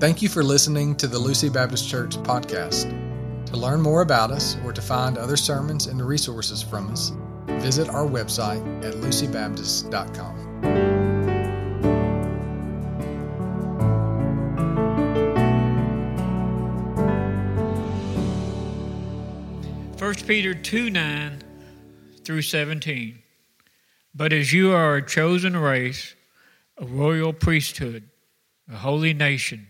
Thank you for listening to the Lucy Baptist Church podcast. To learn more about us or to find other sermons and resources from us, visit our website at lucybaptist.com. 1 Peter 2 9 through 17. But as you are a chosen race, a royal priesthood, a holy nation,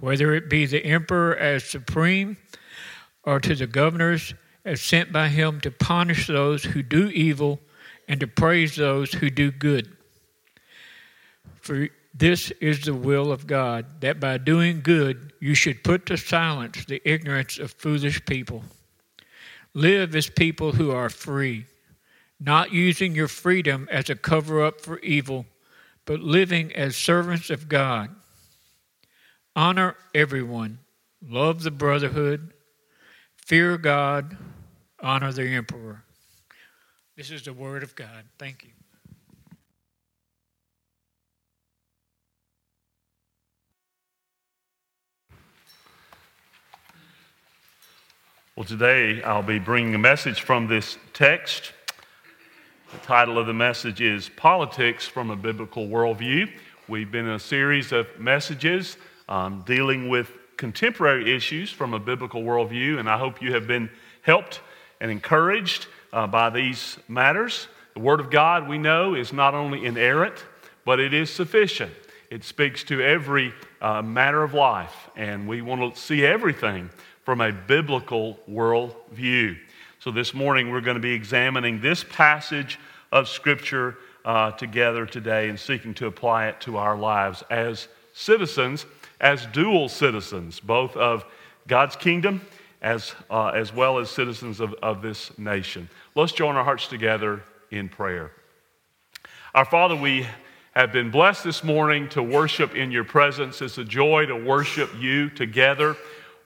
whether it be the emperor as supreme or to the governors as sent by him to punish those who do evil and to praise those who do good. For this is the will of God, that by doing good you should put to silence the ignorance of foolish people. Live as people who are free not using your freedom as a cover up for evil, but living as servants of God. Honor everyone, love the brotherhood, fear God, honor the emperor. This is the word of God. Thank you. Well, today I'll be bringing a message from this text the title of the message is Politics from a Biblical Worldview. We've been in a series of messages um, dealing with contemporary issues from a biblical worldview, and I hope you have been helped and encouraged uh, by these matters. The Word of God, we know, is not only inerrant, but it is sufficient. It speaks to every uh, matter of life, and we want to see everything from a biblical worldview. So, this morning we're going to be examining this passage of Scripture uh, together today and seeking to apply it to our lives as citizens, as dual citizens, both of God's kingdom as, uh, as well as citizens of, of this nation. Let's join our hearts together in prayer. Our Father, we have been blessed this morning to worship in your presence. It's a joy to worship you together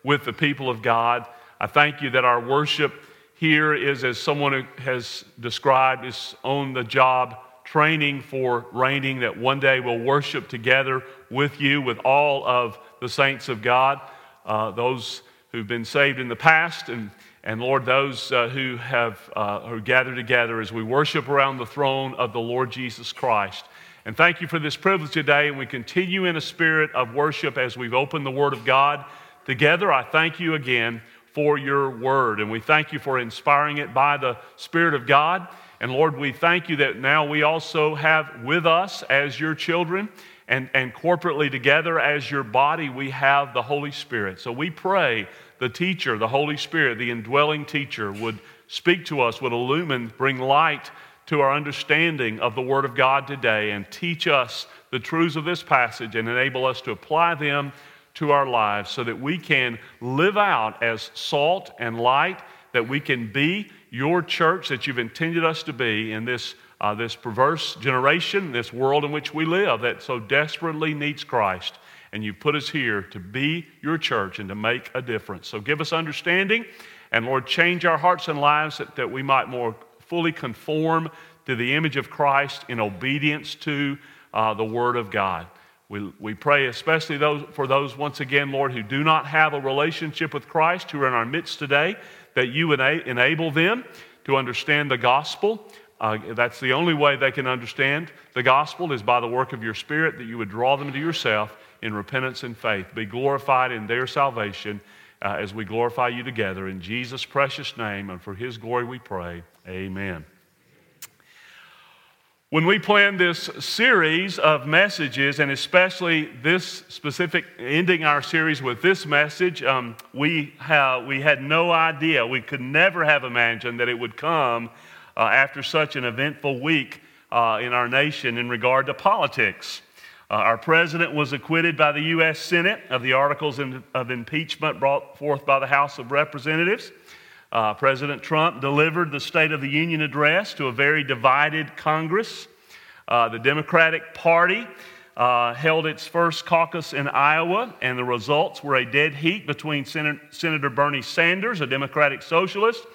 with the people of God. I thank you that our worship here is, as someone has described, is on the job training for reigning, that one day we'll worship together with you, with all of the saints of God, uh, those who've been saved in the past, and, and Lord, those uh, who have uh, who gathered together as we worship around the throne of the Lord Jesus Christ. And thank you for this privilege today, and we continue in a spirit of worship as we've opened the Word of God together. I thank you again for your word. And we thank you for inspiring it by the Spirit of God. And Lord, we thank you that now we also have with us as your children and, and corporately together as your body, we have the Holy Spirit. So we pray the teacher, the Holy Spirit, the indwelling teacher, would speak to us, would illumine, bring light to our understanding of the Word of God today, and teach us the truths of this passage and enable us to apply them to our lives so that we can live out as salt and light, that we can be your church that you've intended us to be in this, uh, this perverse generation, this world in which we live that so desperately needs Christ. And you've put us here to be your church and to make a difference. So give us understanding, and Lord, change our hearts and lives that, that we might more fully conform to the image of Christ in obedience to uh, the Word of God. We, we pray especially those, for those, once again, Lord, who do not have a relationship with Christ, who are in our midst today, that you ena- enable them to understand the gospel. Uh, that's the only way they can understand the gospel is by the work of your Spirit, that you would draw them to yourself in repentance and faith. Be glorified in their salvation. uh, as we glorify you together. In Jesus' precious name and for his glory we pray. Amen. When we planned this series of messages, and especially this specific, ending our series with this message, um, we, have, we had no idea, we could never have imagined that it would come uh, after such an eventful week uh, in our nation in regard to politics. Uh, our president was acquitted by the U.S. Senate of the articles in, of impeachment brought forth by the House of Representatives. Uh, President Trump delivered the State of the Union address to a very divided Congress. Uh, the Democratic Party uh, held its first caucus in Iowa, and the results were a dead heat between Sen- Senator Bernie Sanders, a Democratic socialist,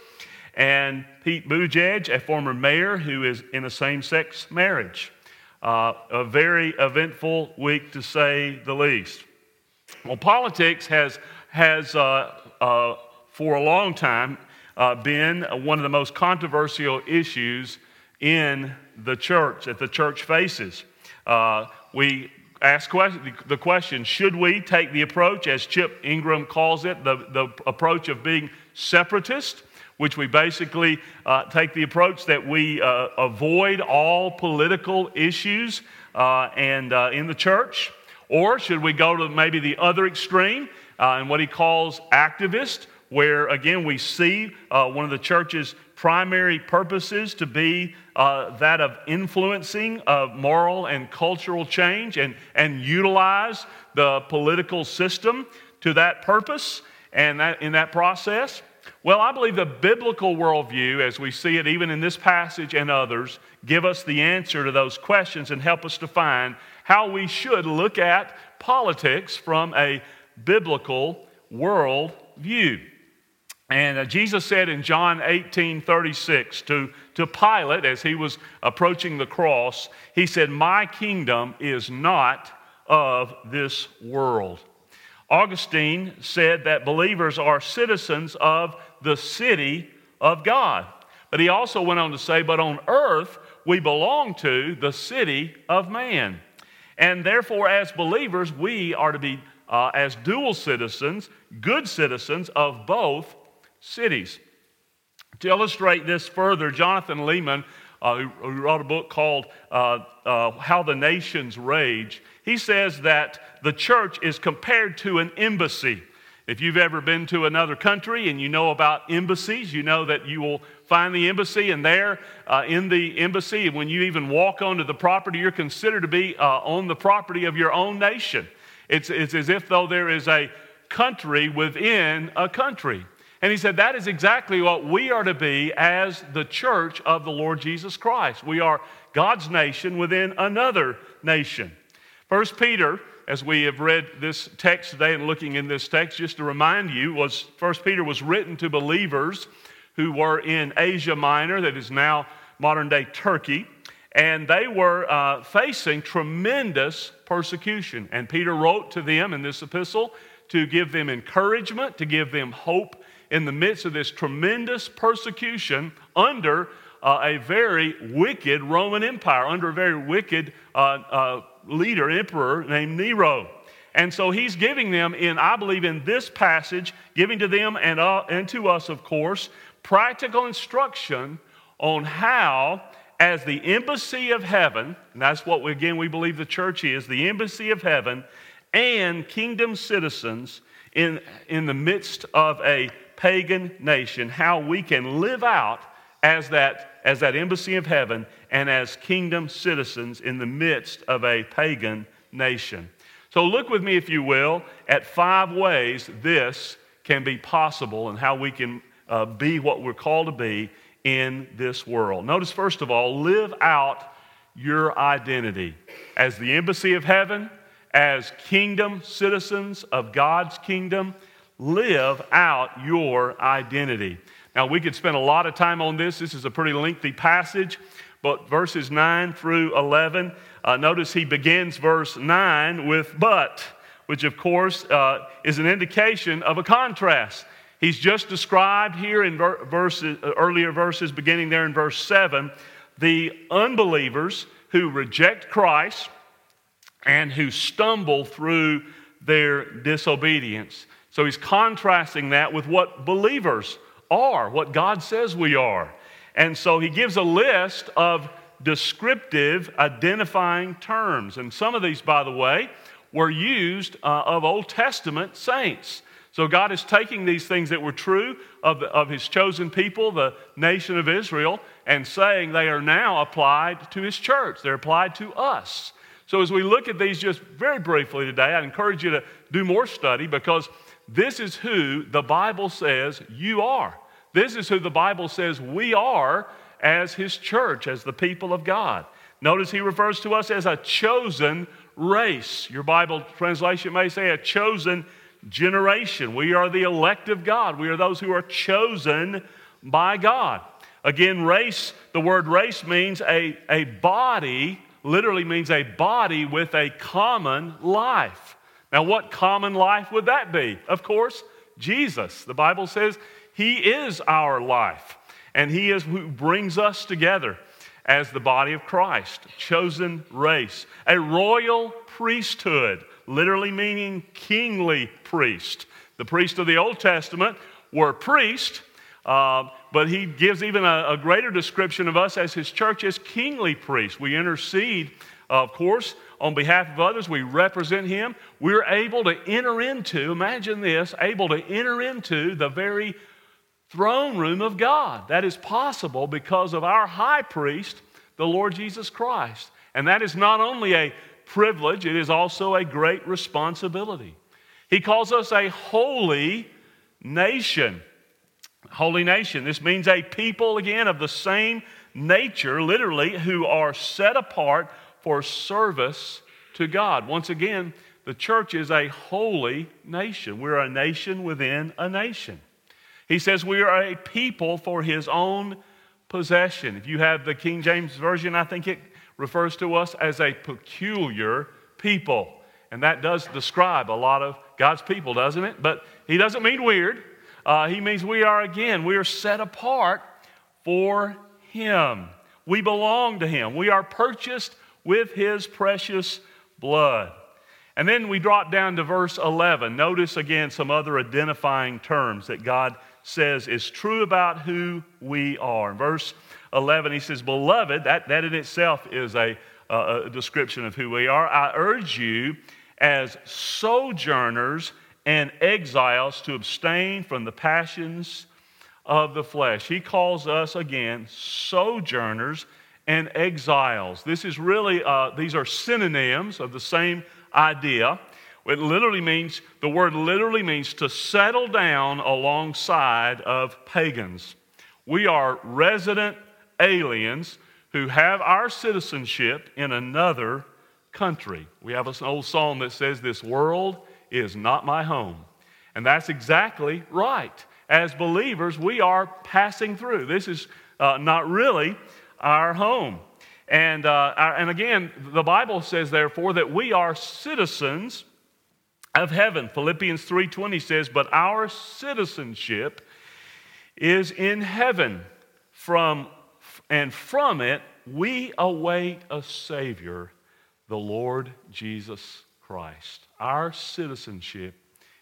and Pete Buttigieg, a former mayor who is in a same sex marriage. Uh, a very eventful week to say the least. Well, politics has, has uh, uh, for a long time uh, been one of the most controversial issues in the church, that the church faces. Uh, we ask the question should we take the approach, as Chip Ingram calls it, the, the approach of being separatist? Which we basically uh, take the approach that we uh, avoid all political issues uh, and uh, in the church, or should we go to maybe the other extreme and what he calls activist, where again we see uh, one of the church's primary purposes to be uh, that of influencing of moral and cultural change and, and utilize the political system to that purpose and that, in that process? Well, I believe the biblical worldview, as we see it even in this passage and others, give us the answer to those questions and help us define how we should look at politics from a biblical world view. And uh, Jesus said in John 18 36 to, to Pilate, as he was approaching the cross, he said, My kingdom is not of this world. Augustine said that believers are citizens of the city of God. But he also went on to say, But on earth, we belong to the city of man. And therefore, as believers, we are to be, uh, as dual citizens, good citizens of both cities. To illustrate this further, Jonathan Leeman, uh, who wrote a book called uh, uh, How the Nations Rage, he says that the church is compared to an embassy. If you've ever been to another country and you know about embassies, you know that you will find the embassy, and there uh, in the embassy, when you even walk onto the property, you're considered to be uh, on the property of your own nation. It's, it's as if though there is a country within a country. And he said, That is exactly what we are to be as the church of the Lord Jesus Christ. We are God's nation within another nation. First Peter, as we have read this text today and looking in this text, just to remind you, was First Peter was written to believers who were in Asia Minor, that is now modern day Turkey, and they were uh, facing tremendous persecution. And Peter wrote to them in this epistle to give them encouragement, to give them hope in the midst of this tremendous persecution under uh, a very wicked Roman Empire, under a very wicked uh, uh, leader, emperor named Nero. And so he's giving them, in I believe, in this passage, giving to them and, uh, and to us, of course, practical instruction on how, as the embassy of heaven, and that's what we, again we believe the church is, the embassy of heaven, and kingdom citizens in, in the midst of a pagan nation, how we can live out as that, as that embassy of heaven and as kingdom citizens in the midst of a pagan nation. So, look with me, if you will, at five ways this can be possible and how we can uh, be what we're called to be in this world. Notice, first of all, live out your identity as the embassy of heaven, as kingdom citizens of God's kingdom, live out your identity. Now, we could spend a lot of time on this. This is a pretty lengthy passage, but verses 9 through 11, uh, notice he begins verse 9 with but, which of course uh, is an indication of a contrast. He's just described here in ver- verses, uh, earlier verses, beginning there in verse 7, the unbelievers who reject Christ and who stumble through their disobedience. So he's contrasting that with what believers are, what God says we are. And so he gives a list of descriptive identifying terms. And some of these, by the way, were used uh, of Old Testament saints. So God is taking these things that were true of, the, of his chosen people, the nation of Israel, and saying they are now applied to his church. They're applied to us. So as we look at these just very briefly today, I'd encourage you to do more study because this is who the Bible says you are. This is who the Bible says we are as his church, as the people of God. Notice he refers to us as a chosen race. Your Bible translation may say a chosen generation. We are the elect of God. We are those who are chosen by God. Again, race, the word race means a, a body, literally means a body with a common life. Now, what common life would that be? Of course, Jesus. The Bible says he is our life, and he is who brings us together as the body of Christ, chosen race, a royal priesthood literally meaning kingly priest. The priests of the Old Testament were priests, uh, but he gives even a, a, greater description of us as his church as kingly priests. We intercede, of course, on behalf of others. We represent him. We're able to enter into, imagine this, able to enter into the very throne room of God. That is possible because of our high priest, the Lord Jesus Christ. And that is not only a privilege, it is also a great responsibility. He calls us a holy nation. Holy nation. This means a people, again, of the same nature, literally, who are set apart for service to God. Once again, the church is a holy nation. We're a nation within a nation. He says we are a people for his own possession. If you have the King James Version, I think it refers to us as a peculiar people. And that does describe a lot of God's people, doesn't it? But he doesn't mean weird. Uh, he means we are, again, we are set apart for him. We belong to him. We are purchased with his precious blood. And then we drop down to verse 11. Notice again some other identifying terms that God says is true about who we are. In verse 11, he says, Beloved, that, that in itself is a, a description of who we are. I urge you as sojourners and exiles to abstain from the passions of the flesh. He calls us again sojourners and exiles. This is really, uh, these are synonyms of the same idea. It literally means, the word literally means to settle down alongside of pagans. We are resident aliens who have our citizenship in another country. We have an old song that says, This world is not my home. And that's exactly right. As believers, we are passing through. This is uh, not really our home. And, uh, and again, the Bible says, therefore, that we are citizens of heaven. Philippians 3:20 says, "But our citizenship is in heaven, from and from it we await a Savior, the Lord Jesus Christ. Our citizenship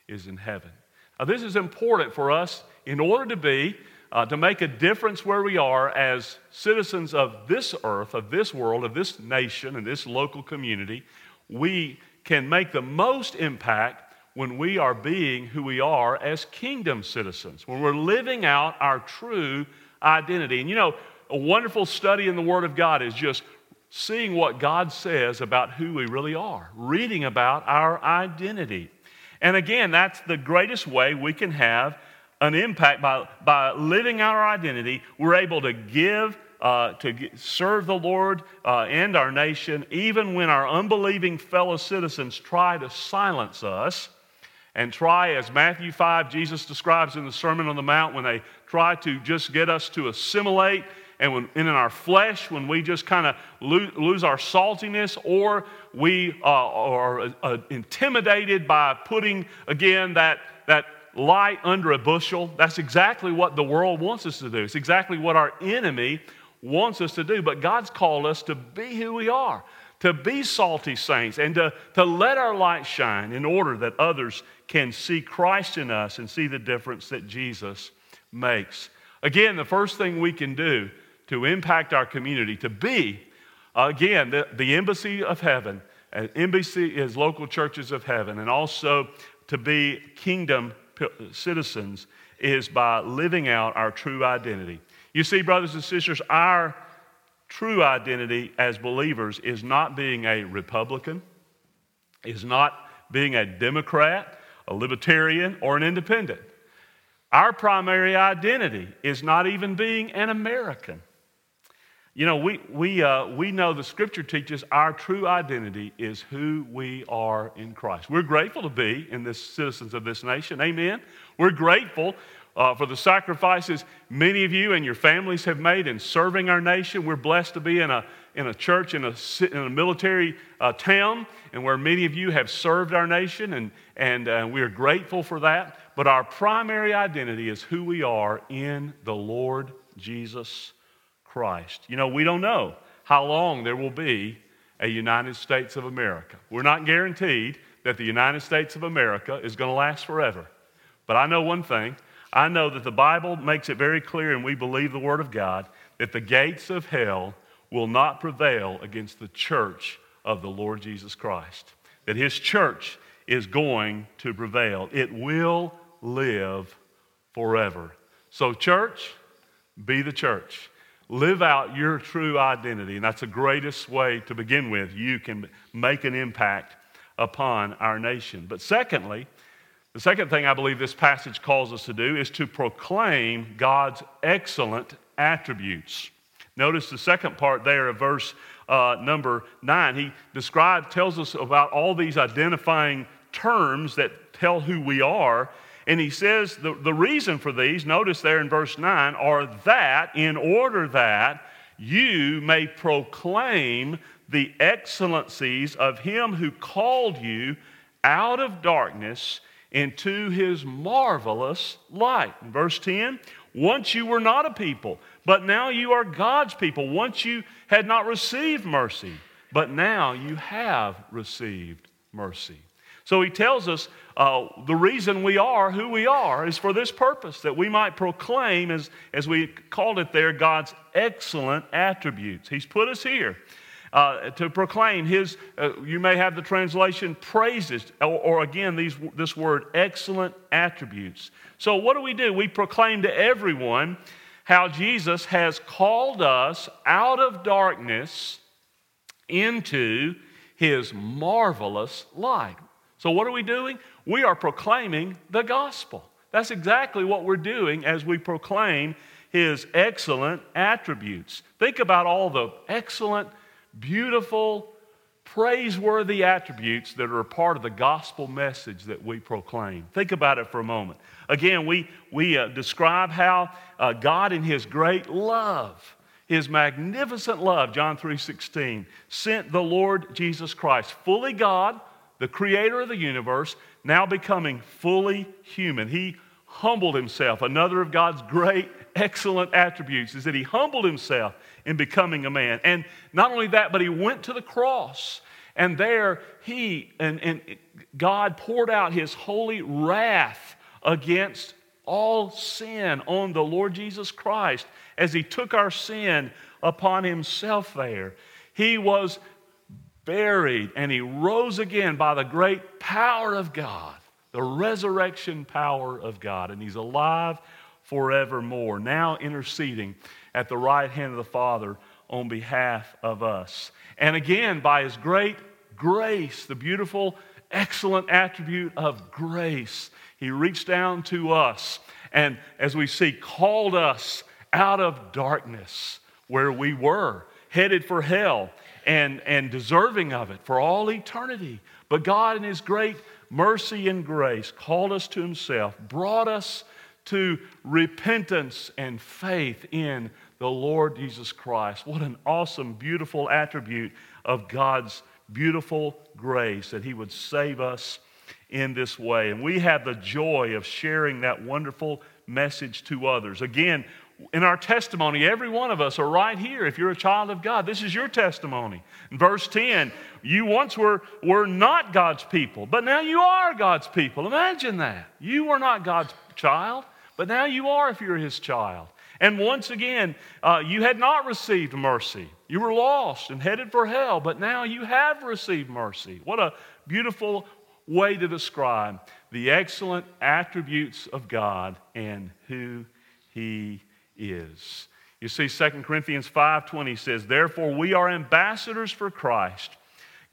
is in heaven. Now, this is important for us in order to be, uh, to make a difference where we are as citizens of this earth, of this world, of this nation, and this local community. We can make the most impact when we are being who we are as kingdom citizens, when we're living out our true identity. And you know, a wonderful study in the Word of God is just seeing what God says about who we really are, reading about our identity. And again, that's the greatest way we can have an impact by, by living our identity. We're able to give, uh, to serve the Lord uh, and our nation, even when our unbelieving fellow citizens try to silence us and try, as Matthew 5, Jesus describes in the Sermon on the Mount, when they try to just get us to assimilate and, when, and in our flesh, when we just kind of lose, lose, our saltiness, or we uh, are uh, intimidated by putting, again, that, that light under a bushel, that's exactly what the world wants us to do. It's exactly what our enemy wants us to do. But God's called us to be who we are, to be salty saints and to, to let our light shine in order that others can see Christ in us and see the difference that Jesus makes. Again, the first thing we can do to impact our community, to be, again, the, the embassy of heaven, an embassy is local churches of heaven, and also to be kingdom citizens is by living out our true identity. You see, brothers and sisters, our true identity as believers is not being a Republican, is not being a Democrat, a Libertarian, or an Independent. Our primary identity is not even being an American. You know, we, we, uh, we know the scripture teaches our true identity is who we are in Christ. We're grateful to be in this citizens of this nation. Amen. We're grateful uh, for the sacrifices many of you and your families have made in serving our nation. We're blessed to be in a, in a church, in a, in a military uh, town, and where many of you have served our nation, and, and uh, we are grateful for that. But our primary identity is who we are in the Lord Jesus Christ. You know, we don't know how long there will be a United States of America. We're not guaranteed that the United States of America is going to last forever. But I know one thing I know that the Bible makes it very clear, and we believe the Word of God, that the gates of hell will not prevail against the church of the Lord Jesus Christ. That His church is going to prevail, it will live forever. So, church, be the church. Live out your true identity, and that's the greatest way to begin with. You can make an impact upon our nation. But secondly, the second thing I believe this passage calls us to do is to proclaim God's excellent attributes. Notice the second part there of verse uh, number nine. He describes, tells us about all these identifying terms that tell who we are. And he says the, the reason for these, notice there in verse 9, are that in order that you may proclaim the excellencies of him who called you out of darkness into his marvelous light. In verse 10, once you were not a people, but now you are God's people. Once you had not received mercy, but now you have received mercy. So he tells us uh, the reason we are who we are is for this purpose, that we might proclaim, as, as we called it there, God's excellent attributes. He's put us here uh, to proclaim his, uh, you may have the translation praises, or, or again, these, this word excellent attributes. So, what do we do? We proclaim to everyone how Jesus has called us out of darkness into his marvelous light. So, what are we doing? We are proclaiming the gospel. That's exactly what we're doing as we proclaim his excellent attributes. Think about all the excellent beautiful, praiseworthy attributes that are a part of the gospel message that we proclaim. Think about it for a moment. Again, we, we uh, describe how uh, God, in His great love, His magnificent love, John 3:16, sent the Lord Jesus Christ, fully God, the creator of the universe, now becoming fully human. He humbled himself. Another of God's great, excellent attributes is that he humbled himself in becoming a man. And not only that, but he went to the cross. And there he and, and God poured out his holy wrath against all sin on the Lord Jesus Christ as he took our sin upon himself there. He was buried and he rose again by the great power of God, the resurrection power of God. And he's alive forevermore, now interceding at the right hand of the Father on behalf of us. And again, by His great grace, the beautiful, excellent attribute of grace, He reached down to us and, as we see, called us out of darkness where we were, headed for hell and, and deserving of it for all eternity. But God, in His great mercy and grace, called us to Himself, brought us to repentance and faith in the Lord Jesus Christ. What an awesome, beautiful attribute of God's beautiful grace that He would save us in this way. And we have the joy of sharing that wonderful message to others. Again, in our testimony, every one of us are right here. If you're a child of God, this is your testimony. In verse 10, you once were, were not God's people, but now you are God's people. Imagine that. You were not God's child, but now you are if you're his child. And once again, uh, you had not received mercy. You were lost and headed for hell, but now you have received mercy. What a beautiful way to describe the excellent attributes of God and who he is. You see 2 Corinthians 5:20 says, "Therefore we are ambassadors for Christ,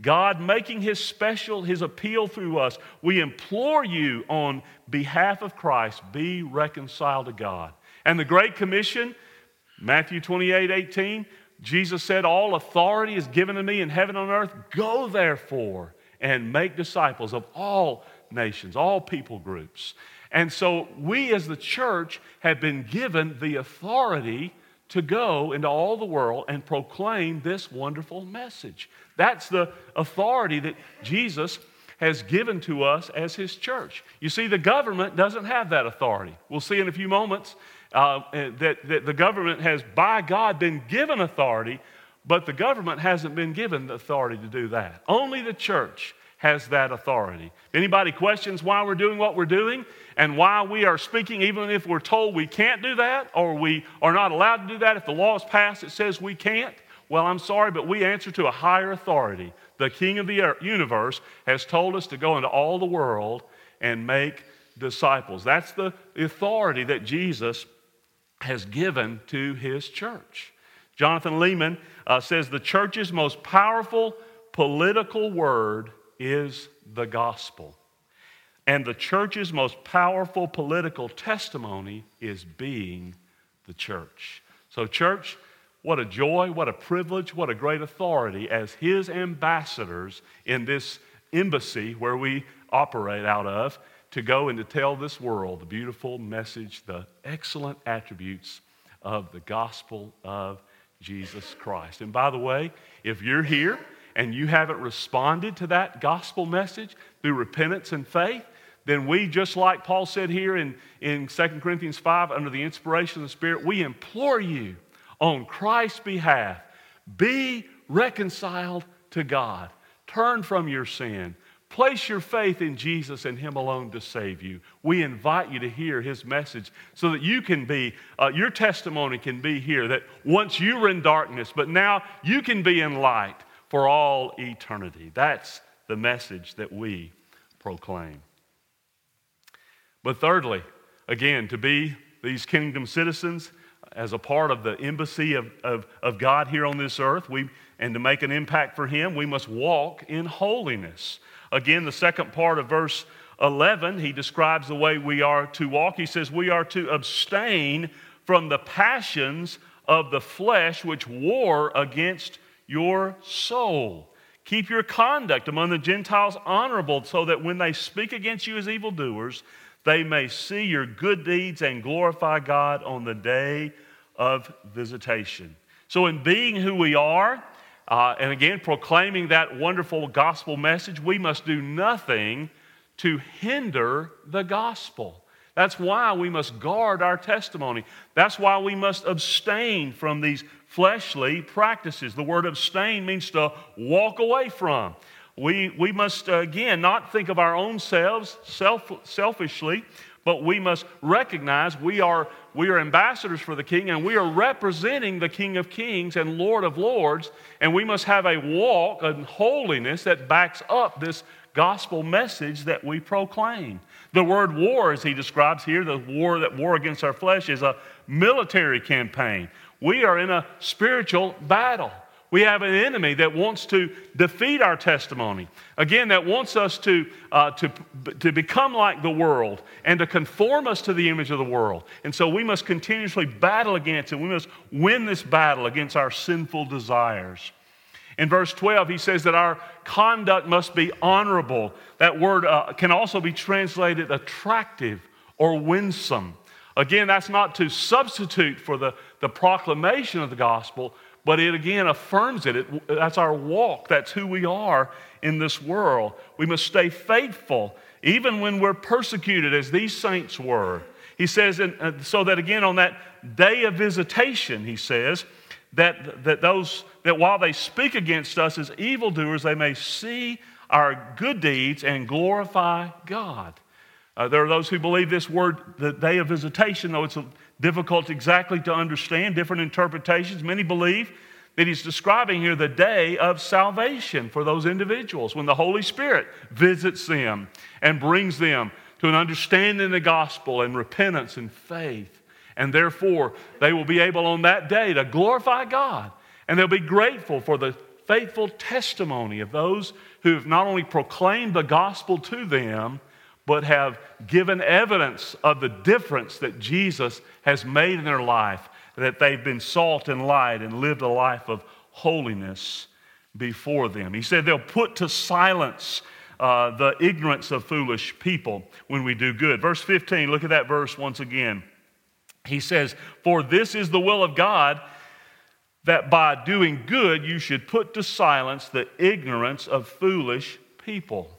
God making his special his appeal through us. We implore you on behalf of Christ, be reconciled to God." And the great commission, Matthew 28, 18, Jesus said, All authority is given to me in heaven and on earth. Go therefore and make disciples of all nations, all people groups. And so we as the church have been given the authority to go into all the world and proclaim this wonderful message. That's the authority that Jesus has given to us as his church. You see, the government doesn't have that authority. We'll see in a few moments uh, that, that the government has, by God, been given authority, but the government hasn't been given the authority to do that. Only the church has that authority. Anybody questions why we're doing what we're doing and why we are speaking, even if we're told we can't do that or we are not allowed to do that, if the law is passed that says we can't, well, I'm sorry, but we answer to a higher authority. The King of the universe has told us to go into all the world and make disciples. That's the authority that Jesus has given to his church. Jonathan Leeman uh, says the church's most powerful political word is the gospel. And the church's most powerful political testimony is being the church. So, church, what a joy, what a privilege, what a great authority as his ambassadors in this embassy where we operate out of to go and to tell this world the beautiful message, the excellent attributes of the gospel of Jesus Christ. And by the way, if you're here and you haven't responded to that gospel message through repentance and faith, then we, just like Paul said here in, in 2 Corinthians 5, under the inspiration of the Spirit, we implore you on Christ's behalf be reconciled to God. Turn from your sin. Place your faith in Jesus and Him alone to save you. We invite you to hear His message so that you can be, uh, your testimony can be here that once you were in darkness, but now you can be in light for all eternity. That's the message that we proclaim. But thirdly, again, to be these kingdom citizens as a part of the embassy of, of, of God here on this earth, we, and to make an impact for Him, we must walk in holiness. Again, the second part of verse 11, he describes the way we are to walk. He says, We are to abstain from the passions of the flesh which war against your soul. Keep your conduct among the Gentiles honorable, so that when they speak against you as evildoers, they may see your good deeds and glorify God on the day of visitation. So, in being who we are, uh, and again, proclaiming that wonderful gospel message, we must do nothing to hinder the gospel. That's why we must guard our testimony. That's why we must abstain from these fleshly practices. The word abstain means to walk away from. We, we must, again, not think of our own selves self, selfishly, but we must recognize we are, we are ambassadors for the King and we are representing the King of Kings and Lord of Lords, and we must have a walk in holiness that backs up this gospel message that we proclaim. The word war, as he describes here, the war that war against our flesh, is a military campaign. We are in a spiritual battle. We have an enemy that wants to defeat our testimony. Again, that wants us to, uh, to, to become like the world and to conform us to the image of the world. And so we must continuously battle against it. We must win this battle against our sinful desires. In verse 12, he says that our conduct must be honorable. That word uh, can also be translated attractive or winsome. Again, that's not to substitute for the, the proclamation of the gospel, but it again affirms it. it. That's our walk, that's who we are in this world. We must stay faithful even when we're persecuted, as these saints were. He says, and, uh, so that again on that day of visitation, he says, that, that those that while they speak against us as evildoers, they may see our good deeds and glorify God. Uh, there are those who believe this word, the day of visitation, though it's difficult exactly to understand, different interpretations. Many believe that he's describing here the day of salvation for those individuals when the Holy Spirit visits them and brings them to an understanding of the gospel and repentance and faith. And therefore, they will be able on that day to glorify God. And they'll be grateful for the faithful testimony of those who have not only proclaimed the gospel to them, but have given evidence of the difference that Jesus has made in their life, that they've been salt and light and lived a life of holiness before them. He said they'll put to silence uh, the ignorance of foolish people when we do good. Verse 15, look at that verse once again. He says, For this is the will of God that by doing good you should put to silence the ignorance of foolish people.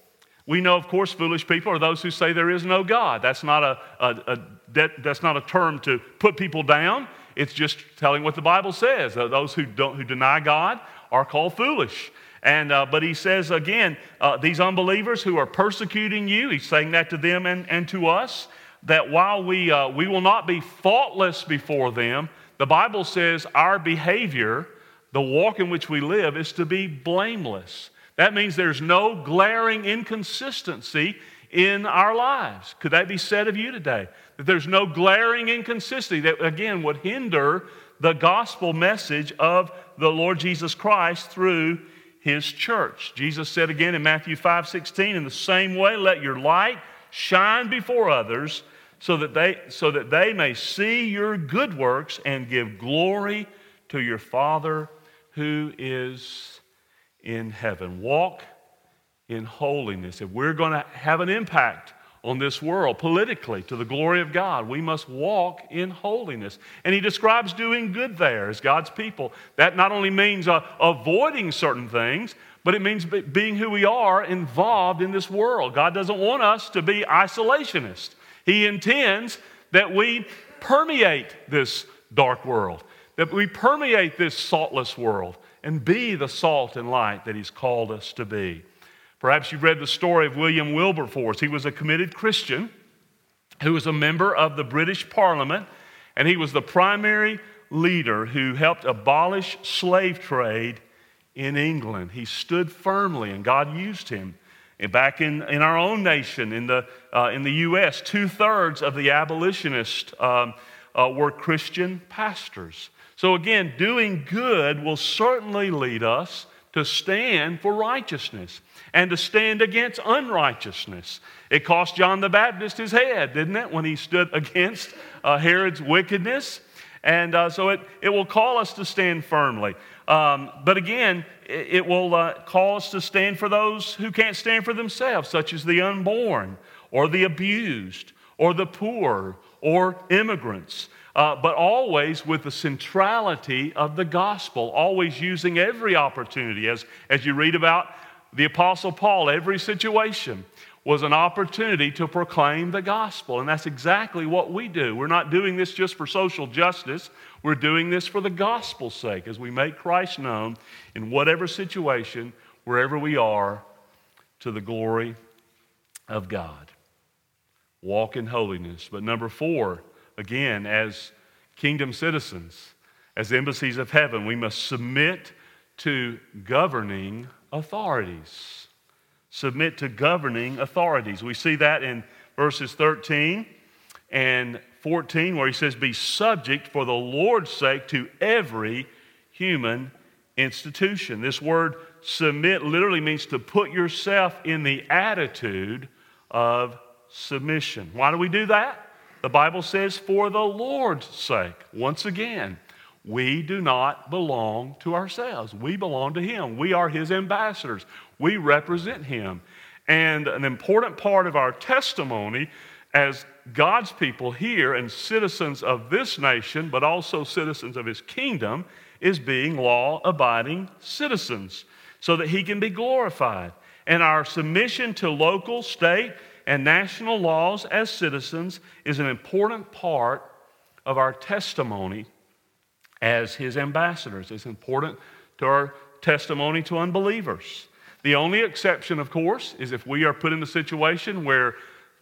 We know, of course, foolish people are those who say there is no God. That's not a, a, a that, that's not a term to put people down. It's just telling what the Bible says. Uh, those who, don't, who deny God are called foolish. And, uh, but he says again, uh, these unbelievers who are persecuting you, he's saying that to them and, and to us, that while we, uh, we will not be faultless before them, the Bible says our behavior, the walk in which we live, is to be blameless. That means there's no glaring inconsistency in our lives. Could that be said of you today? That there's no glaring inconsistency that, again, would hinder the gospel message of the Lord Jesus Christ through his church. Jesus said again in Matthew 5 16, in the same way, let your light shine before others so that they, so that they may see your good works and give glory to your Father who is in heaven. Walk in holiness. If we're going to have an impact on this world politically to the glory of God, we must walk in holiness. And he describes doing good there as God's people. That not only means uh, avoiding certain things, but it means being who we are involved in this world. God doesn't want us to be isolationists. He intends that we permeate this dark world, that we permeate this saltless world and be the salt and light that He's called us to be. Perhaps you've read the story of William Wilberforce. He was a committed Christian who was a member of the British Parliament, and he was the primary leader who helped abolish slave trade in England. He stood firmly, and God used him. Back in, in our own nation, in the, uh, in the U.S., two thirds of the abolitionists um, uh, were Christian pastors. So, again, doing good will certainly lead us to stand for righteousness and to stand against unrighteousness. It cost John the Baptist his head, didn't it, when he stood against uh, Herod's wickedness? And uh, so it, it will call us to stand firmly. Um, but again, it, it will uh, call us to stand for those who can't stand for themselves, such as the unborn, or the abused, or the poor, or immigrants. Uh, but always with the centrality of the gospel, always using every opportunity. As, as you read about the Apostle Paul, every situation was an opportunity to proclaim the gospel. And that's exactly what we do. We're not doing this just for social justice, we're doing this for the gospel's sake as we make Christ known in whatever situation, wherever we are, to the glory of God. Walk in holiness. But number four, again, as kingdom citizens, as embassies of heaven, we must submit to governing authorities. Submit to governing authorities. We see that in verses 13 and 14, where he says, Be subject for the Lord's sake to every human institution. This word submit literally means to put yourself in the attitude of submission. Why do we do that? The Bible says, For the Lord's sake. Once again, we do not belong to ourselves. We belong to Him. We are His ambassadors. We represent Him. And an important part of our testimony as God's people here and citizens of this nation, but also citizens of His kingdom, is being law abiding citizens so that He can be glorified. And our submission to local, state, and national laws as citizens is an important part of our testimony as his ambassadors. It's important to our testimony to unbelievers. The only exception, of course, is if we are put in a situation where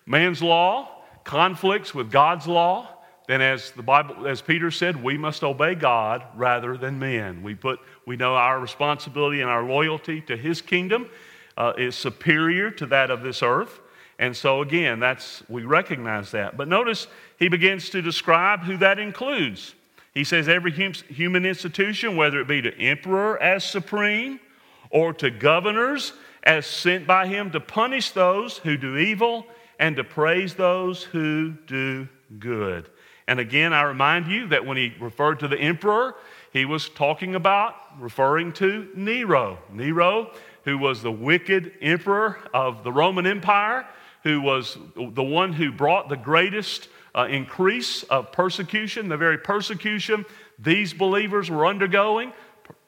man's law conflicts with God's law, then as the Bible, as Peter said, we must obey God rather than men. We put, we know our responsibility and our loyalty to His kingdom uh, is superior to that of this earth, and so again, that's we recognize that. But notice he begins to describe who that includes. He says every human institution, whether it be to emperor as supreme or to governors as sent by him to punish those who do evil and to praise those who do good. And again, I remind you that when he referred to the emperor, he was talking about referring to Nero. Nero, who was the wicked emperor of the Roman Empire, who was the one who brought the greatest uh, increase of persecution, the very persecution these believers were undergoing.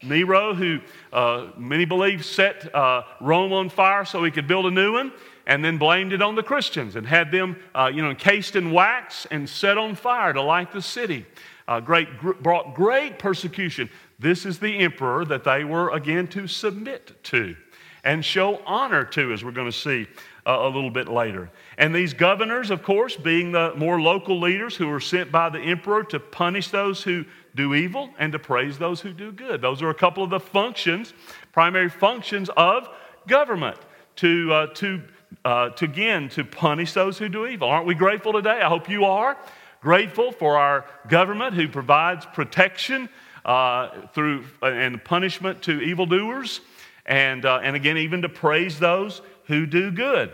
Nero, who uh, many believe set uh, Rome on fire so he could build a new one and then blamed it on the Christians and had them, uh, you know, encased in wax and set on fire to light the city. Uh, great, gr- brought great persecution. This is the emperor that they were again to submit to and show honor to, as we're going to see uh, a little bit later. And these governors, of course, being the more local leaders who were sent by the emperor to punish those who do evil and to praise those who do good. Those are a couple of the functions, primary functions of government to, uh, to uh, to again to punish those who do evil. Aren't we grateful today? I hope you are grateful for our government who provides protection uh, through and punishment to evildoers, and uh, and again even to praise those who do good.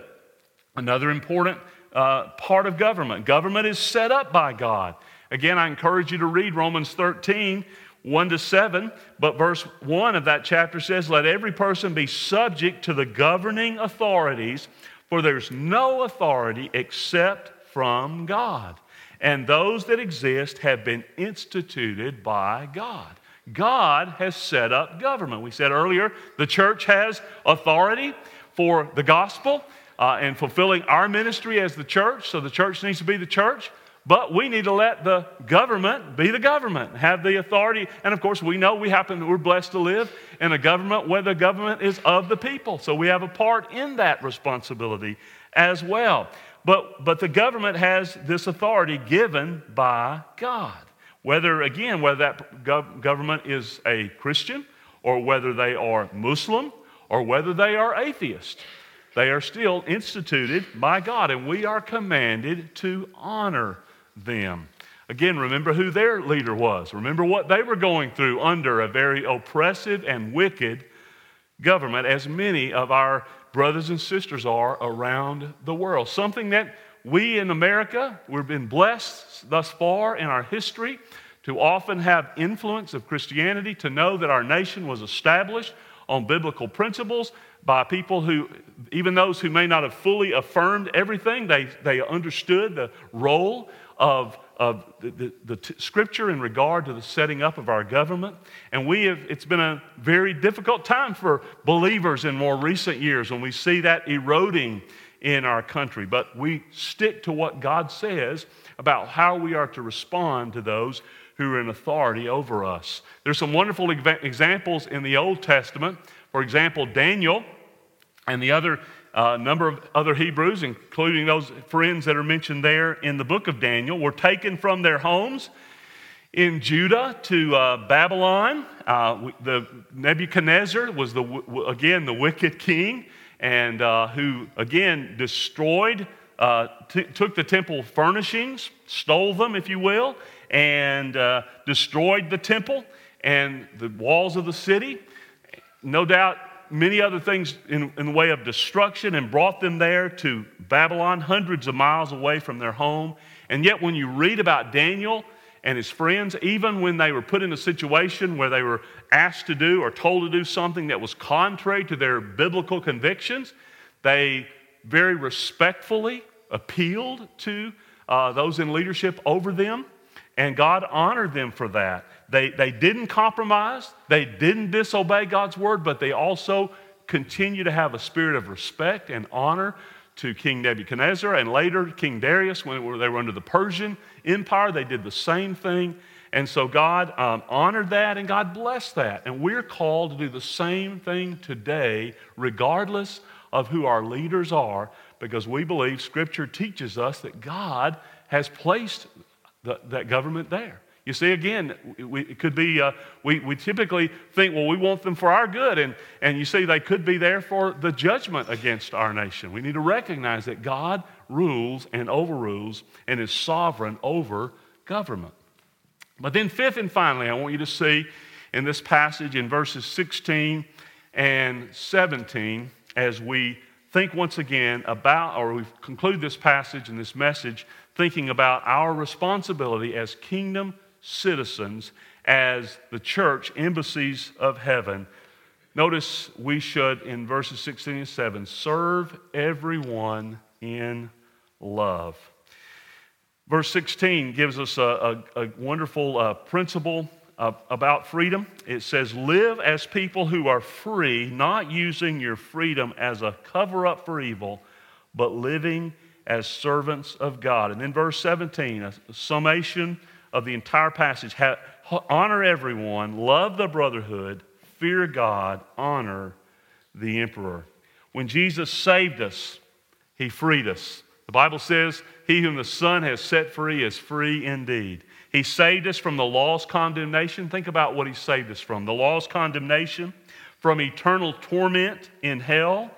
Another important uh, part of government. Government is set up by God. Again, I encourage you to read Romans 13. 1 to 7, but verse 1 of that chapter says, Let every person be subject to the governing authorities, for there's no authority except from God. And those that exist have been instituted by God. God has set up government. We said earlier the church has authority for the gospel uh, and fulfilling our ministry as the church. So the church needs to be the church. But we need to let the government be the government, have the authority. And of course, we know we happen, we're blessed to live in a government where the government is of the people. So we have a part in that responsibility as well. But, but the government has this authority given by God. Whether, again, whether that gov- government is a Christian or whether they are Muslim or whether they are atheist, they are still instituted by God, and we are commanded to honor them. Again, remember who their leader was. Remember what they were going through under a very oppressive and wicked government, as many of our brothers and sisters are around the world. Something that we in America, we've been blessed thus far in our history to often have influence of Christianity, to know that our nation was established on biblical principles by people who, even those who may not have fully affirmed everything, they, they understood the role of, of the, the, the t- scripture in regard to the setting up of our government. And we have, it's been a very difficult time for believers in more recent years when we see that eroding in our country. But we stick to what God says about how we are to respond to those who are in authority over us. There's some wonderful examples in the Old Testament. For example, Daniel and the other a number of other Hebrews, including those friends that are mentioned there in the book of Daniel, were taken from their homes in Judah to uh, Babylon. Uh, the Nebuchadnezzar was the again the wicked king, and uh, who again destroyed, uh, t- took the temple furnishings, stole them, if you will, and uh, destroyed the temple and the walls of the city. No doubt many other things in, in the way of destruction and brought them there to Babylon, hundreds of miles away from their home. And yet, when you read about Daniel and his friends, even when they were put in a situation where they were asked to do or told to do something that was contrary to their biblical convictions, they very respectfully appealed to uh, those in leadership over them, and God honored them for that. They, they didn't compromise, they didn't disobey God's word, but they also continue to have a spirit of respect and honor to King Nebuchadnezzar and later King Darius when they were under the Persian Empire. They did the same thing. And so God um, honored that and God blessed that. And we're called to do the same thing today, regardless of who our leaders are, because we believe Scripture teaches us that God has placed the, that government there. You see, again, we, it could be, uh, we, we typically think, well, we want them for our good. And, and you see, they could be there for the judgment against our nation. We need to recognize that God rules and overrules and is sovereign over government. But then, fifth and finally, I want you to see in this passage in verses 16 and 17, as we think once again about, or we conclude this passage and this message, thinking about our responsibility as kingdom citizens, as the church, embassies of heaven. Notice we should, in verses 16 and 7, serve everyone in love. Verse 16 gives us a, a, a wonderful uh, principle uh, about freedom. It says, Live as people who are free, not using your freedom as a cover up for evil, but living as servants of God. And then verse 17, a summation of the entire passage honor everyone, love the brotherhood, fear God, honor the emperor. When Jesus saved us, he freed us. The Bible says, He whom the Son has set free is free indeed. He saved us from the law's condemnation. Think about what He saved us from the law's condemnation, from eternal torment in hell.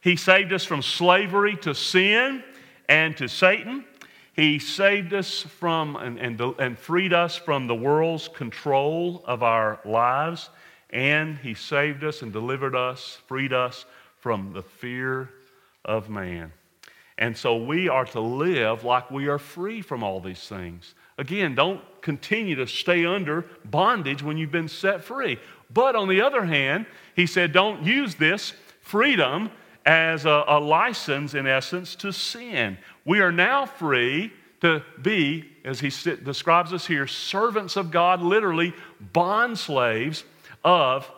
He saved us from slavery to sin and to Satan. He saved us from and, and, and freed us from the world's control of our lives. And He saved us and delivered us, freed us from the fear of man. And so we are to live like we are free from all these things. Again, don't continue to stay under bondage when you've been set free. But on the other hand, he said, don't use this freedom as a, a license, in essence, to sin. We are now free to be, as he describes us here, servants of God, literally bond slaves of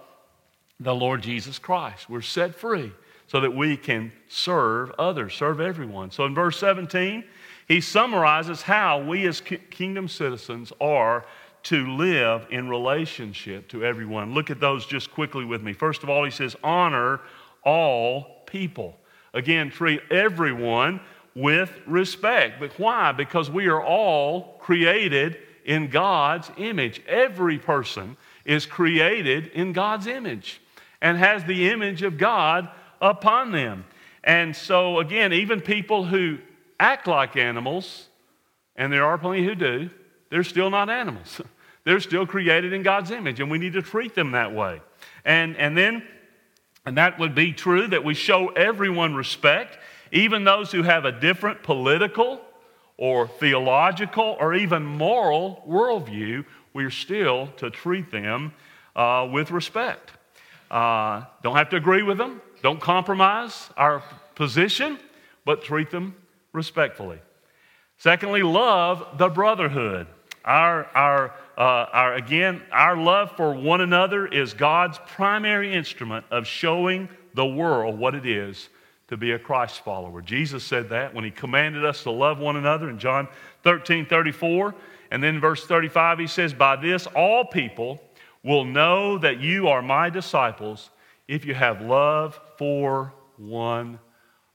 the Lord Jesus Christ. We're set free so that we can serve others, serve everyone. So in verse 17, he summarizes how we as kingdom citizens are to live in relationship to everyone. Look at those just quickly with me. First of all, he says, honor all people. Again, treat everyone with respect. But why? Because we are all created in God's image. Every person is created in God's image and has the image of God upon them. And so, again, even people who act like animals, and there are plenty who do, they're still not animals. They're still created in God's image, and we need to treat them that way. And, and then, and that would be true that we show everyone respect, even those who have a different political or theological or even moral worldview, we're still to treat them uh, with respect. Uh, don't have to agree with them, don't compromise our position, but treat them respectfully. Secondly, love the brotherhood. Our, our, uh, our, again, our love for one another is God's primary instrument of showing the world what it is to be a Christ follower. Jesus said that when he commanded us to love one another in John 13 34. And then verse 35, he says, By this all people will know that you are my disciples if you have love for one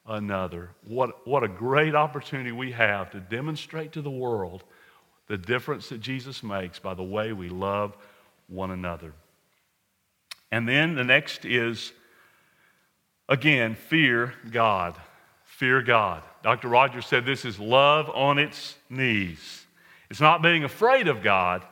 another. What, what a great opportunity we have to demonstrate to the world the difference that Jesus makes by the way we love one another. And then the next is, again, fear God. Fear God. Dr. Rogers said this is love on its knees. It's not being afraid of God,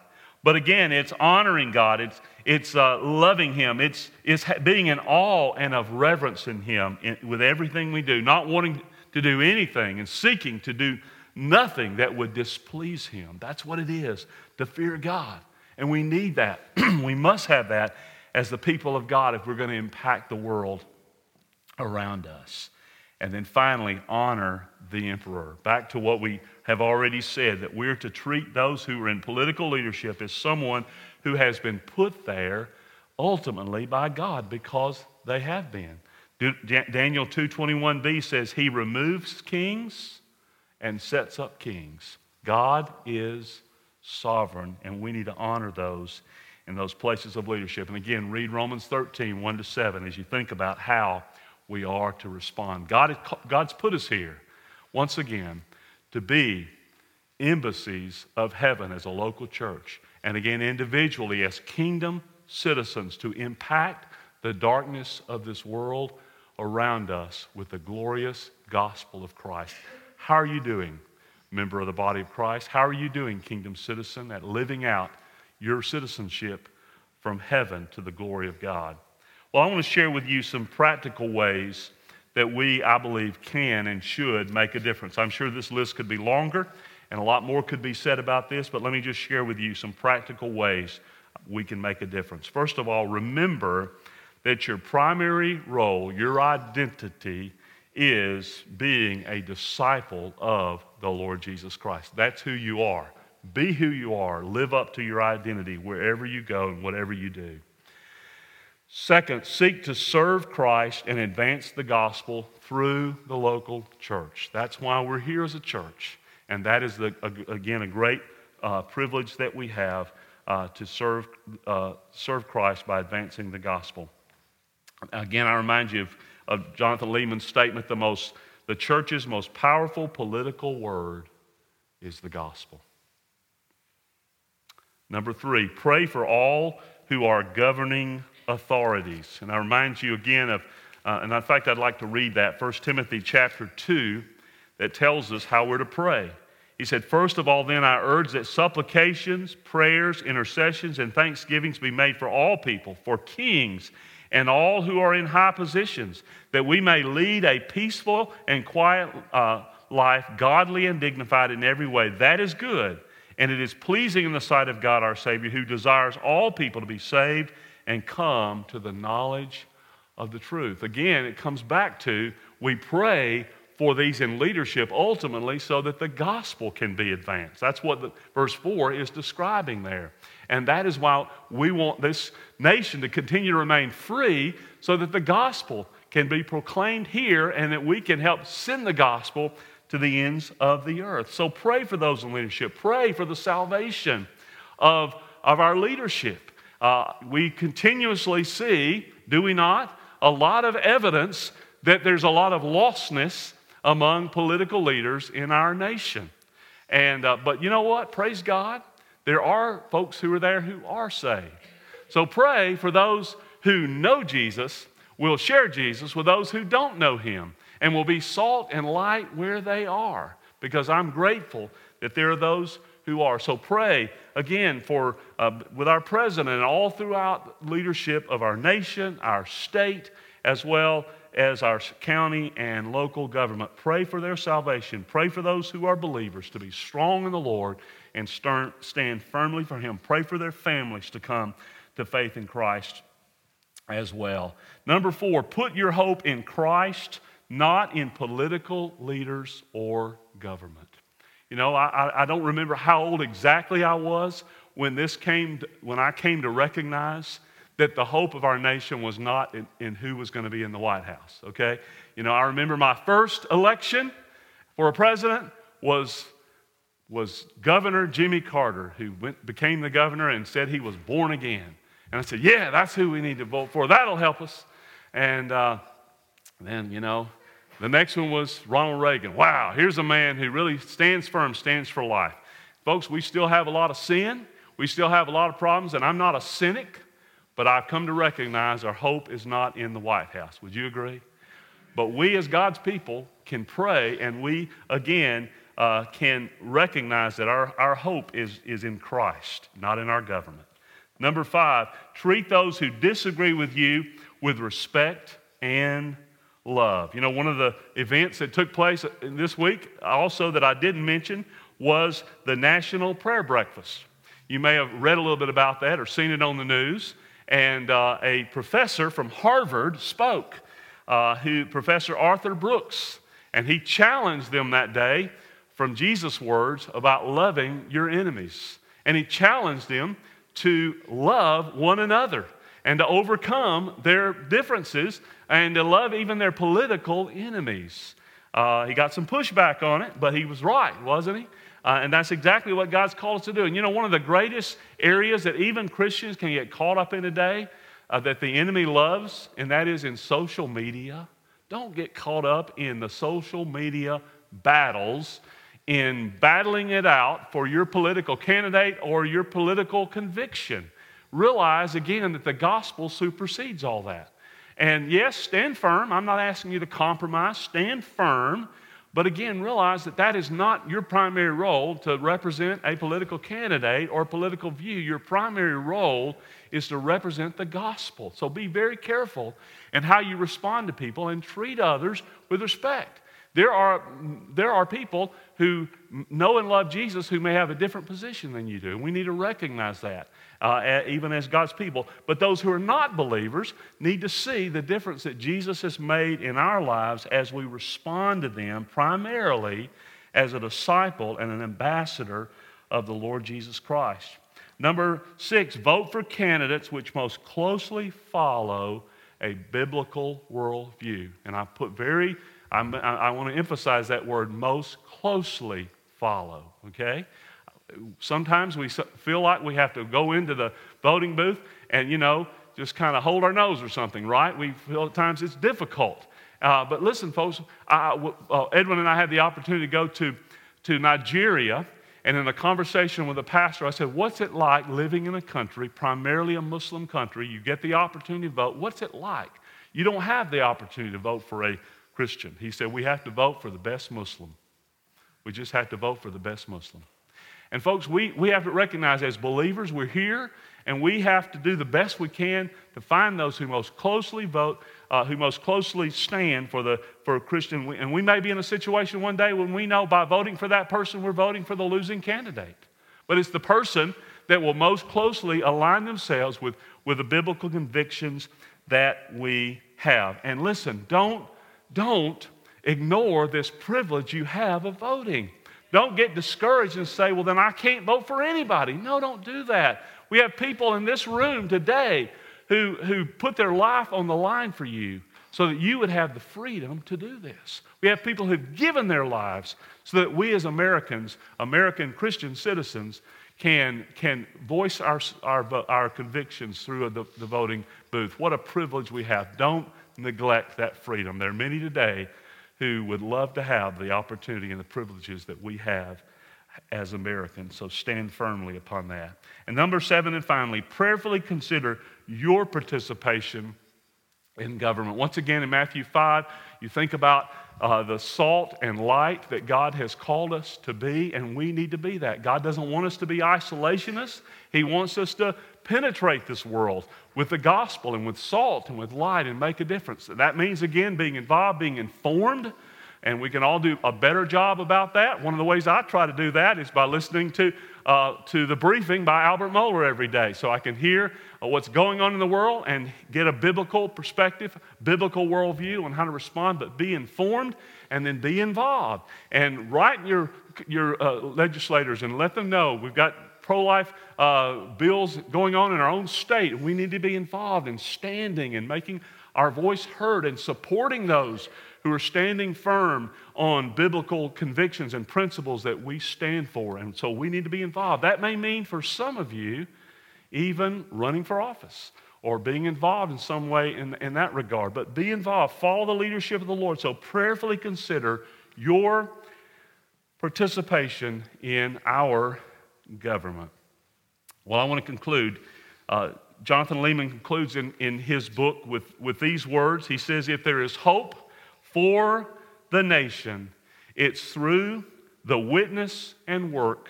but again, it's honoring God, it's, it's uh, loving Him, it's, it's being in awe and of reverence in Him in, with everything we do, not wanting to do anything and seeking to do nothing that would displease Him. That's what it is to fear God. And we need that. we must have that as the people of God if we're going to impact the world around us. And then finally, honor the emperor. Back to what we have already said that we're to treat those who are in political leadership as someone who has been put there ultimately by God because they have been Daniel 2:21b says he removes kings and sets up kings. God is sovereign and we need to honor those in those places of leadership. And again, read Romans 13, 1 to 7 as you think about how we are to respond. God, God's put us here, once again, to be embassies of heaven as a local church. And again, individually as kingdom citizens to impact the darkness of this world around us with the glorious gospel of Christ. How are you doing, member of the body of Christ? How are you doing, kingdom citizen, at living out your citizenship from heaven to the glory of God? Well, I want to share with you some practical ways that we, I believe, can and should make a difference. I'm sure this list could be longer and a lot more could be said about this, but let me just share with you some practical ways we can make a difference. First of all, remember that your primary role, your identity, is being a disciple of the Lord Jesus Christ. That's who you are. Be who you are. Live up to your identity wherever you go and whatever you do. Second, seek to serve Christ and advance the gospel through the local church. That's why we're here as a church. And that is, the, again, a great uh, privilege that we have uh, to serve, uh, serve Christ by advancing the gospel. Again, I remind you of, of Jonathan Leeman's statement the, most, the church's most powerful political word is the gospel. Number three, pray for all who are governing authorities. And I remind you again of, uh, and in fact, I'd like to read that, 1 Timothy chapter 2, that tells us how we're to pray. He said, First of all, then, I urge that supplications, prayers, intercessions, and thanksgivings be made for all people, for kings and all who are in high positions, that we may lead a peaceful and quiet uh, life, godly and dignified in every way. That is good, and it is pleasing in the sight of God our Savior, who desires all people to be saved and come to the knowledge of the truth. Again, it comes back to we pray for these in leadership ultimately so that the gospel can be advanced. That's what the, verse 4 is describing there. And that is why we want this nation to continue to remain free so that the gospel can be proclaimed here and that we can help send the gospel to the ends of the earth. So pray for those in leadership. Pray for the salvation of, of our leadership. Uh, we continuously see, do we not, a lot of evidence that there's a lot of lostness among political leaders in our nation. And, uh, but you know what? Praise God. There are folks who are there who are saved. So pray for those who know Jesus, will share Jesus with those who don't know him, and will be salt and light where they are. Because I'm grateful that there are those who are. So pray again for uh, with our president and all throughout leadership of our nation, our state, as well as our county and local government. Pray for their salvation. Pray for those who are believers to be strong in the Lord and stern, stand firmly for Him. Pray for their families to come to faith in Christ as well. Number four, put your hope in Christ, not in political leaders or government. You know, I, I don't remember how old exactly I was when this came, to, when I came to recognize that the hope of our nation was not in, in who was going to be in the White House, okay? You know, I remember my first election for a president was, was Governor Jimmy Carter, who went, became the governor and said he was born again. And I said, yeah, that's who we need to vote for. That'll help us. And uh, then, you know, the next one was Ronald Reagan. Wow, here's a man who really stands firm, stands for life. Folks, we still have a lot of sin. We still have a lot of problems, and I'm not a cynic. But I've come to recognize our hope is not in the White House. Would you agree? But we, as God's people, can pray and we, again, uh, can recognize that our, our hope is, is in Christ, not in our government. Number five, treat those who disagree with you with respect and love. You know, one of the events that took place this week, also that I didn't mention, was the National Prayer Breakfast. You may have read a little bit about that or seen it on the news and uh, a professor from Harvard spoke, uh, who, Professor Arthur Brooks, and he challenged them that day from Jesus' words about loving your enemies. And he challenged them to love one another. And to overcome their differences and to love even their political enemies. Uh, he got some pushback on it, but he was right, wasn't he? Uh, and that's exactly what God's called us to do. And you know, one of the greatest areas that even Christians can get caught up in today uh, that the enemy loves, and that is in social media. Don't get caught up in the social media battles, in battling it out for your political candidate or your political conviction. Realize again that the gospel supersedes all that. And yes, stand firm. I'm not asking you to compromise. Stand firm. But again, realize that that is not your primary role to represent a political candidate or political view. Your primary role is to represent the gospel. So be very careful in how you respond to people and treat others with respect. There are, there are people who know and love Jesus who may have a different position than you do. We need to recognize that, uh, even as God's people. But those who are not believers need to see the difference that Jesus has made in our lives as we respond to them primarily as a disciple and an ambassador of the Lord Jesus Christ. Number six, vote for candidates which most closely follow a biblical worldview. And I put very I'm, i want to emphasize that word most closely follow, okay? Sometimes we feel like we have to go into the voting booth and, you know, just kind of hold our nose or something, right? We feel at times it's difficult. Uh, but listen, folks, I, uh, Edwin and I had the opportunity to go to, to Nigeria. And in a conversation with a pastor, I said, What's it like living in a country, primarily a Muslim country? You get the opportunity to vote. What's it like? You don't have the opportunity to vote for a Christian. He said, We have to vote for the best Muslim. We just have to vote for the best Muslim. And folks, we, we have to recognize as believers, we're here and we have to do the best we can to find those who most closely vote, uh, who most closely stand for the for a Christian. And we may be in a situation one day when we know by voting for that person, we're voting for the losing candidate. But it's the person that will most closely align themselves with, with the biblical convictions that we have. And listen, don't don't ignore this privilege you have of voting. Don't get discouraged and say, well, then I can't vote for anybody. No, don't do that. We have people in this room today who, who put their life on the line for you so that you would have the freedom to do this. We have people who've given their lives so that we as Americans, American Christian citizens, can, can voice our, our, our convictions through the, the voting booth. What a privilege we have. Don't neglect that freedom. There are many today who would love to have the opportunity and the privileges that we have as Americans. So stand firmly upon that. And number seven, and finally, prayerfully consider your participation in government. Once again, in Matthew 5, you think about uh, the salt and light that God has called us to be, and we need to be that. God doesn't want us to be isolationists, He wants us to penetrate this world with the gospel and with salt and with light and make a difference. That means, again, being involved, being informed, and we can all do a better job about that. One of the ways I try to do that is by listening to, uh, to the briefing by Albert Mohler every day so I can hear uh, what's going on in the world and get a biblical perspective, biblical worldview on how to respond, but be informed and then be involved. And write your, your uh, legislators and let them know we've got pro life uh, bills going on in our own state. We need to be involved in standing and making our voice heard and supporting those who are standing firm on biblical convictions and principles that we stand for. And so we need to be involved. That may mean for some of you, even running for office or being involved in some way in, in that regard. But be involved, follow the leadership of the Lord. So prayerfully consider your participation in our government. Well, I want to conclude. Uh, Jonathan Leeman concludes in, in his book with, with these words. He says, If there is hope for the nation, it's through the witness and work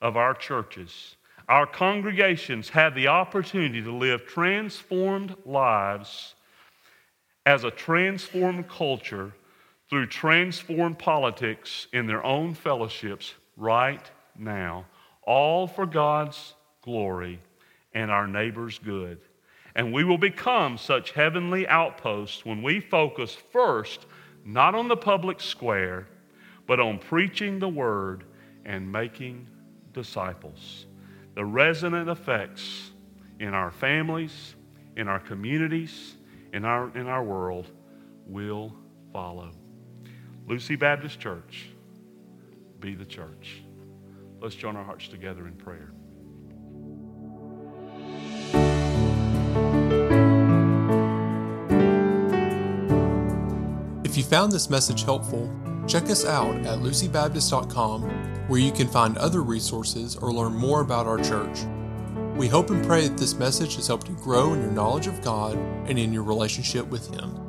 of our churches. Our congregations have the opportunity to live transformed lives as a transformed culture through transformed politics in their own fellowships right now all for God's glory and our neighbor's good. And we will become such heavenly outposts when we focus first not on the public square, but on preaching the word and making disciples. The resonant effects in our families, in our communities, in our, in our world, will follow. Lucy Baptist Church, be the church. Let's join our hearts together in prayer. You found this message helpful, check us out at lucybaptist.com where you can find other resources or learn more about our church. We hope and pray that this message has helped you grow in your knowledge of God and in your relationship with Him.